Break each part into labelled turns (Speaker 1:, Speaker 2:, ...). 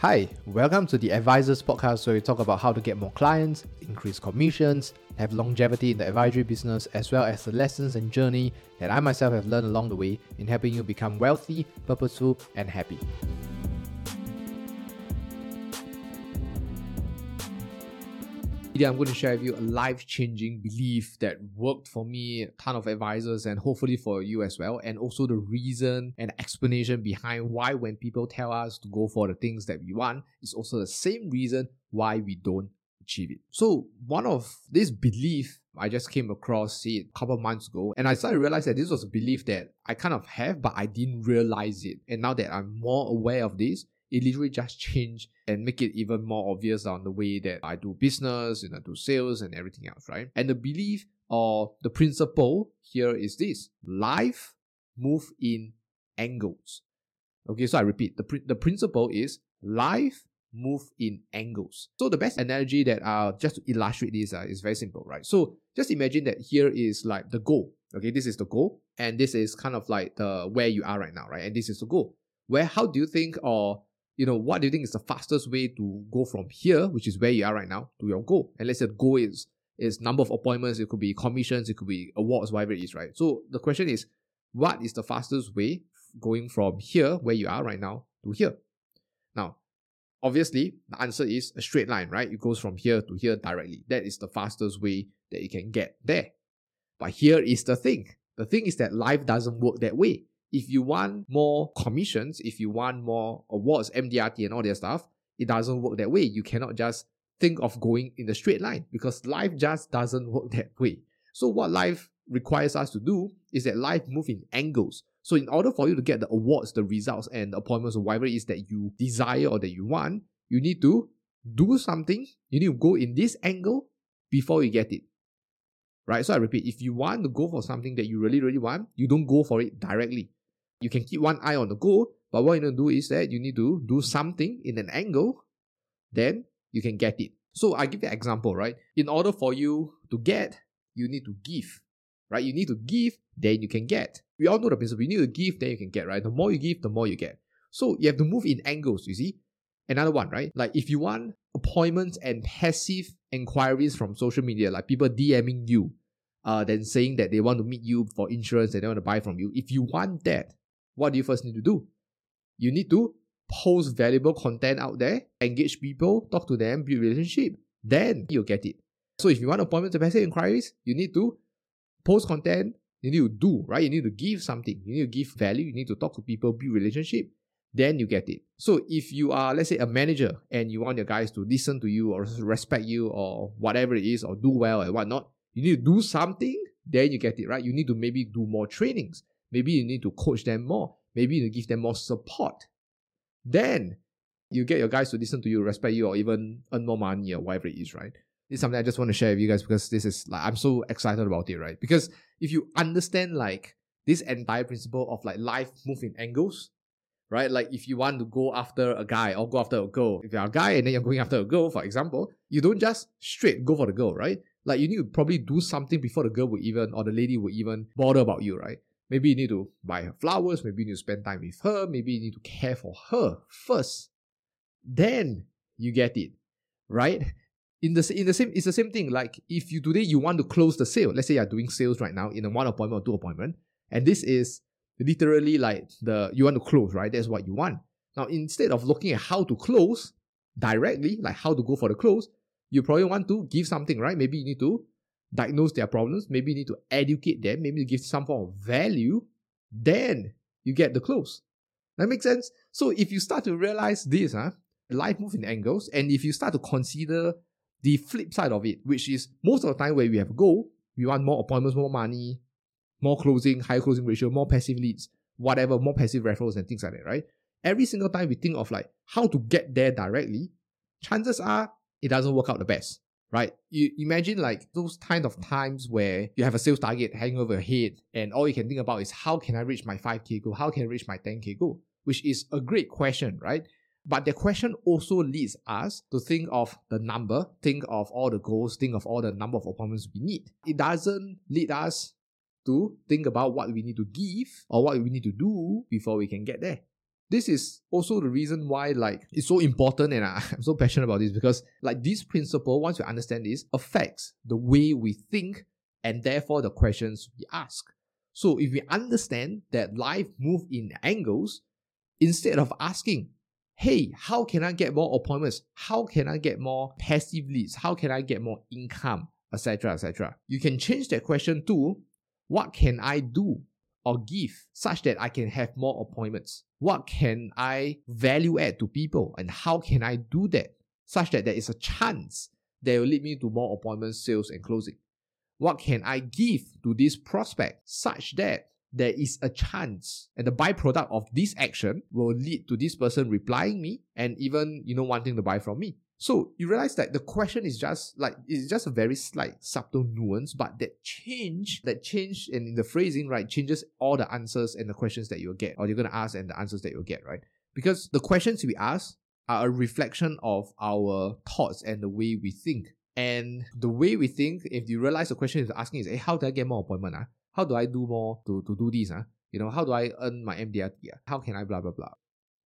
Speaker 1: Hi, welcome to the Advisors Podcast where we talk about how to get more clients, increase commissions, have longevity in the advisory business, as well as the lessons and journey that I myself have learned along the way in helping you become wealthy, purposeful, and happy. Today, I'm going to share with you a life changing belief that worked for me, a ton of advisors, and hopefully for you as well. And also the reason and explanation behind why, when people tell us to go for the things that we want, is also the same reason why we don't achieve it. So, one of this belief I just came across it a couple months ago, and I started to realize that this was a belief that I kind of have, but I didn't realize it. And now that I'm more aware of this, it literally just changed and make it even more obvious on the way that I do business and I do sales and everything else, right? And the belief or the principle here is this life move in angles. Okay, so I repeat, the, pr- the principle is life move in angles. So the best analogy that uh just to illustrate this uh, is very simple, right? So just imagine that here is like the goal. Okay, this is the goal, and this is kind of like the where you are right now, right? And this is the goal. Where how do you think or you know, what do you think is the fastest way to go from here, which is where you are right now, to your goal? And let's say the goal is is number of appointments, it could be commissions, it could be awards, whatever it is, right? So the question is, what is the fastest way going from here, where you are right now, to here? Now, obviously, the answer is a straight line, right? It goes from here to here directly. That is the fastest way that you can get there. But here is the thing. The thing is that life doesn't work that way if you want more commissions, if you want more awards, MDRT and all that stuff, it doesn't work that way. You cannot just think of going in a straight line because life just doesn't work that way. So what life requires us to do is that life move in angles. So in order for you to get the awards, the results, and the appointments or whatever it is that you desire or that you want, you need to do something. You need to go in this angle before you get it right? So I repeat, if you want to go for something that you really, really want, you don't go for it directly. You can keep one eye on the goal, but what you need to do is that you need to do something in an angle, then you can get it. So I give you an example, right? In order for you to get, you need to give, right? You need to give, then you can get. We all know the principle. You need to give, then you can get, right? The more you give, the more you get. So you have to move in angles, you see? Another one, right? Like if you want appointments and passive inquiries from social media, like people DMing you, uh, then saying that they want to meet you for insurance and they want to buy from you. If you want that, what do you first need to do? You need to post valuable content out there, engage people, talk to them, build relationship. Then you'll get it. So if you want appointment to passive inquiries, you need to post content, you need to do, right? You need to give something. You need to give value. You need to talk to people, build relationship. Then you get it. So if you are, let's say, a manager and you want your guys to listen to you or respect you or whatever it is or do well and whatnot, you need to do something, then you get it, right? You need to maybe do more trainings. Maybe you need to coach them more. Maybe you need to give them more support. Then you get your guys to listen to you, respect you, or even earn more money or whatever it is, right? Is something I just want to share with you guys because this is like I'm so excited about it, right? Because if you understand like this entire principle of like life move in angles, right? Like if you want to go after a guy or go after a girl, if you're a guy and then you're going after a girl, for example, you don't just straight go for the girl, right? Like you need to probably do something before the girl would even or the lady would even bother about you, right? Maybe you need to buy her flowers, maybe you need to spend time with her, maybe you need to care for her first. Then you get it, right? In the, in the same, it's the same thing. Like if you today you want to close the sale, let's say you're doing sales right now in a one appointment or two appointment, and this is literally like the you want to close, right? That's what you want. Now instead of looking at how to close directly, like how to go for the close, you probably want to give something, right? Maybe you need to diagnose their problems, maybe you need to educate them, maybe you give some form of value, then you get the close. That makes sense? So if you start to realize this, huh, life moves in angles, and if you start to consider the flip side of it, which is most of the time where we have a goal, we want more appointments, more money, more closing, higher closing ratio, more passive leads, whatever, more passive referrals and things like that, right? Every single time we think of like how to get there directly, chances are it doesn't work out the best right? You imagine like those kind of times where you have a sales target hanging over your head and all you can think about is how can I reach my 5k goal? How can I reach my 10k goal? Which is a great question, right? But the question also leads us to think of the number, think of all the goals, think of all the number of appointments we need. It doesn't lead us to think about what we need to give or what we need to do before we can get there. This is also the reason why like it's so important and I'm so passionate about this because like this principle, once we understand this, affects the way we think and therefore the questions we ask. So if we understand that life move in angles, instead of asking, hey, how can I get more appointments? How can I get more passive leads? How can I get more income? Etc. Etc. You can change that question to what can I do or give such that I can have more appointments? What can I value add to people and how can I do that such that there is a chance that will lead me to more appointments, sales, and closing? What can I give to this prospect such that there is a chance and the byproduct of this action will lead to this person replying me and even you know wanting to buy from me so you realize that the question is just like it's just a very slight subtle nuance, but that change, that change in the phrasing, right, changes all the answers and the questions that you'll get, or you're gonna ask and the answers that you'll get, right? Because the questions we ask are a reflection of our thoughts and the way we think. And the way we think, if you realize the question is asking is, hey, how do I get more appointment? Uh? How do I do more to, to do this? Uh? You know, how do I earn my MDRT? Uh? How can I blah blah blah?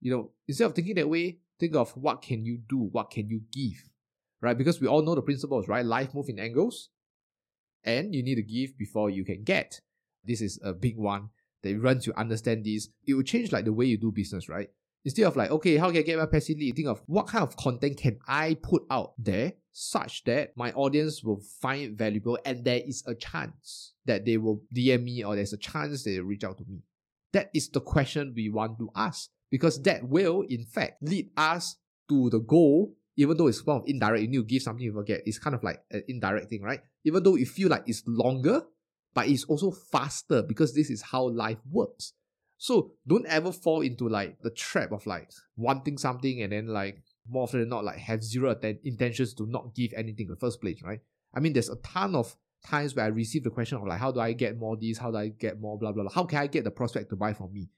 Speaker 1: You know, instead of thinking that way, think of what can you do, what can you give, right? Because we all know the principles, right? Life move in angles, and you need to give before you can get. This is a big one that once you understand this, it will change like the way you do business, right? Instead of like, okay, how can I get my passive lead? Think of what kind of content can I put out there such that my audience will find it valuable and there is a chance that they will DM me or there's a chance they reach out to me. That is the question we want to ask because that will, in fact, lead us to the goal. Even though it's form of indirect, you need to give something you forget. It's kind of like an indirect thing, right? Even though you feel like it's longer, but it's also faster because this is how life works. So don't ever fall into like the trap of like wanting something and then like more often than not like have zero atten- intentions to not give anything in the first place, right? I mean, there's a ton of times where I receive the question of like, how do I get more this? How do I get more blah blah blah? How can I get the prospect to buy from me?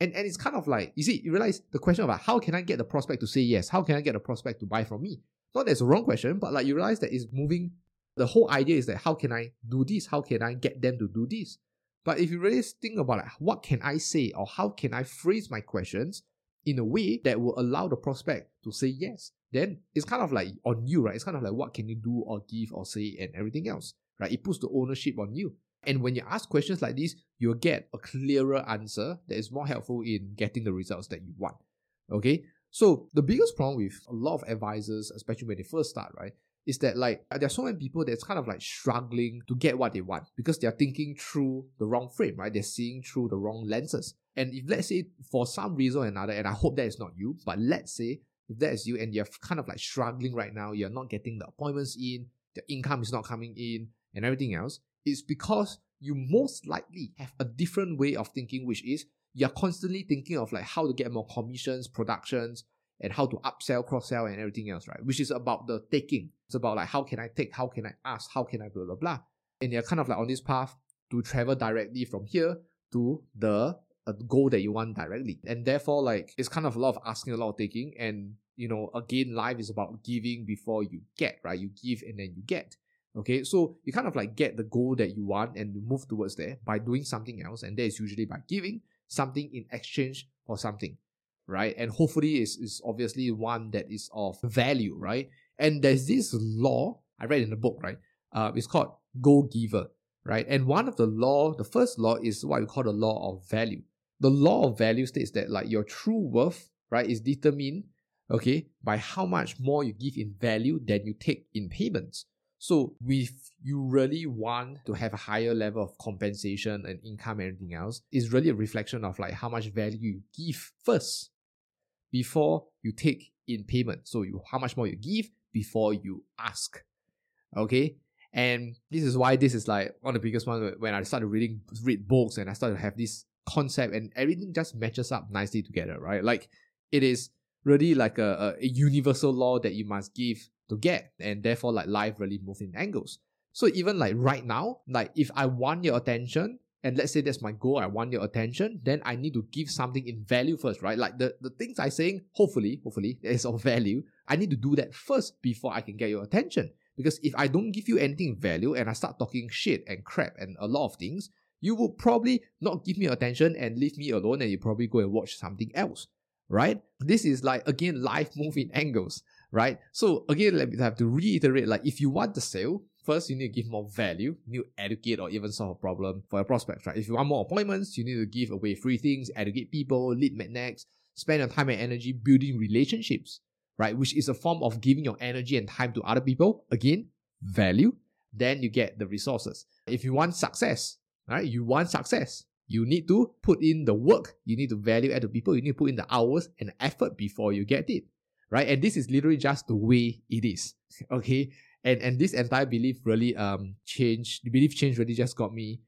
Speaker 1: And, and it's kind of like, you see, you realize the question about how can I get the prospect to say yes? How can I get the prospect to buy from me? Not that's a wrong question, but like you realize that it's moving. The whole idea is that how can I do this? How can I get them to do this? But if you really think about like, what can I say or how can I phrase my questions in a way that will allow the prospect to say yes, then it's kind of like on you, right? It's kind of like what can you do or give or say and everything else, right? It puts the ownership on you. And when you ask questions like this, you'll get a clearer answer that is more helpful in getting the results that you want. Okay? So the biggest problem with a lot of advisors, especially when they first start, right, is that like there are so many people that's kind of like struggling to get what they want because they're thinking through the wrong frame, right? They're seeing through the wrong lenses. And if let's say for some reason or another, and I hope that is not you, but let's say if that is you and you're kind of like struggling right now, you're not getting the appointments in, the income is not coming in, and everything else, it's because you most likely have a different way of thinking, which is you're constantly thinking of like how to get more commissions, productions, and how to upsell, cross sell, and everything else, right? Which is about the taking. It's about like how can I take, how can I ask, how can I blah blah blah. And you're kind of like on this path to travel directly from here to the uh, goal that you want directly. And therefore, like it's kind of a lot of asking, a lot of taking. And you know, again, life is about giving before you get, right? You give and then you get. Okay, so you kind of like get the goal that you want and move towards there by doing something else, and that is usually by giving something in exchange for something, right? And hopefully is is obviously one that is of value, right? And there's this law I read in the book, right? Uh, it's called Go Giver, right? And one of the law, the first law is what we call the law of value. The law of value states that like your true worth, right, is determined, okay, by how much more you give in value than you take in payments. So if you really want to have a higher level of compensation and income and everything else, it's really a reflection of like how much value you give first before you take in payment. So you how much more you give before you ask. Okay? And this is why this is like one of the biggest ones when I started reading read books and I started to have this concept and everything just matches up nicely together, right? Like it is really like a, a, universal law that you must give to get and therefore like life really moves in angles. So even like right now like if i want your attention and let's say that's my goal i want your attention then i need to give something in value first right? Like the, the things i saying hopefully hopefully is of value. I need to do that first before i can get your attention. Because if i don't give you anything value and i start talking shit and crap and a lot of things you will probably not give me attention and leave me alone and you probably go and watch something else right? This is like, again, life moving angles, right? So again, let me have to reiterate, like if you want the sale, first you need to give more value, you need to educate or even solve a problem for your prospects, right? If you want more appointments, you need to give away free things, educate people, lead magnets, spend your time and energy building relationships, right? Which is a form of giving your energy and time to other people. Again, value. Then you get the resources. If you want success, right? You want success. You need to put in the work. You need to value add to people. You need to put in the hours and effort before you get it, right? And this is literally just the way it is, okay? And and this entire belief really um changed. The belief change really just got me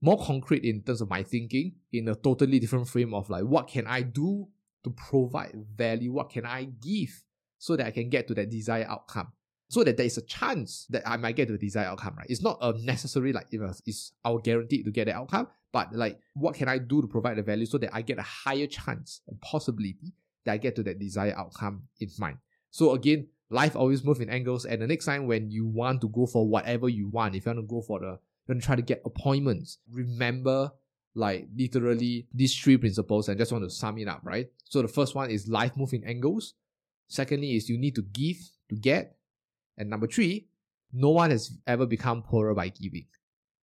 Speaker 1: more concrete in terms of my thinking in a totally different frame of like what can I do to provide value? What can I give so that I can get to that desired outcome? So that there is a chance that I might get to the desired outcome, right? It's not a necessary like if it's our guaranteed to get the outcome, but like what can I do to provide the value so that I get a higher chance and possibility that get to that desired outcome in mind. So again, life always moves in angles, and the next time when you want to go for whatever you want, if you want to go for the you want to try to get appointments, remember like literally these three principles and just want to sum it up, right? So the first one is life move in angles. Secondly is you need to give to get. And number three, no one has ever become poorer by giving.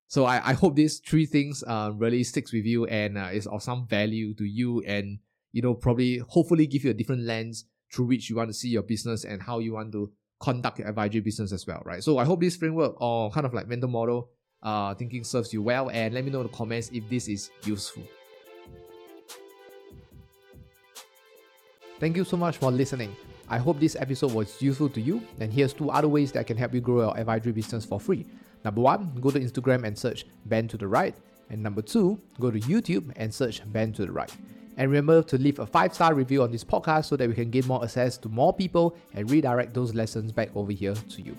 Speaker 1: So I, I hope these three things uh, really sticks with you and uh, is of some value to you and you know probably hopefully give you a different lens through which you want to see your business and how you want to conduct your advisory business as well, right? So I hope this framework or kind of like mental model uh, thinking serves you well and let me know in the comments if this is useful. Thank you so much for listening. I hope this episode was useful to you, and here's two other ways that can help you grow your advisory business for free. Number one, go to Instagram and search Ben to the Right, and number two, go to YouTube and search Ben to the Right. And remember to leave a five star review on this podcast so that we can gain more access to more people and redirect those lessons back over here to you.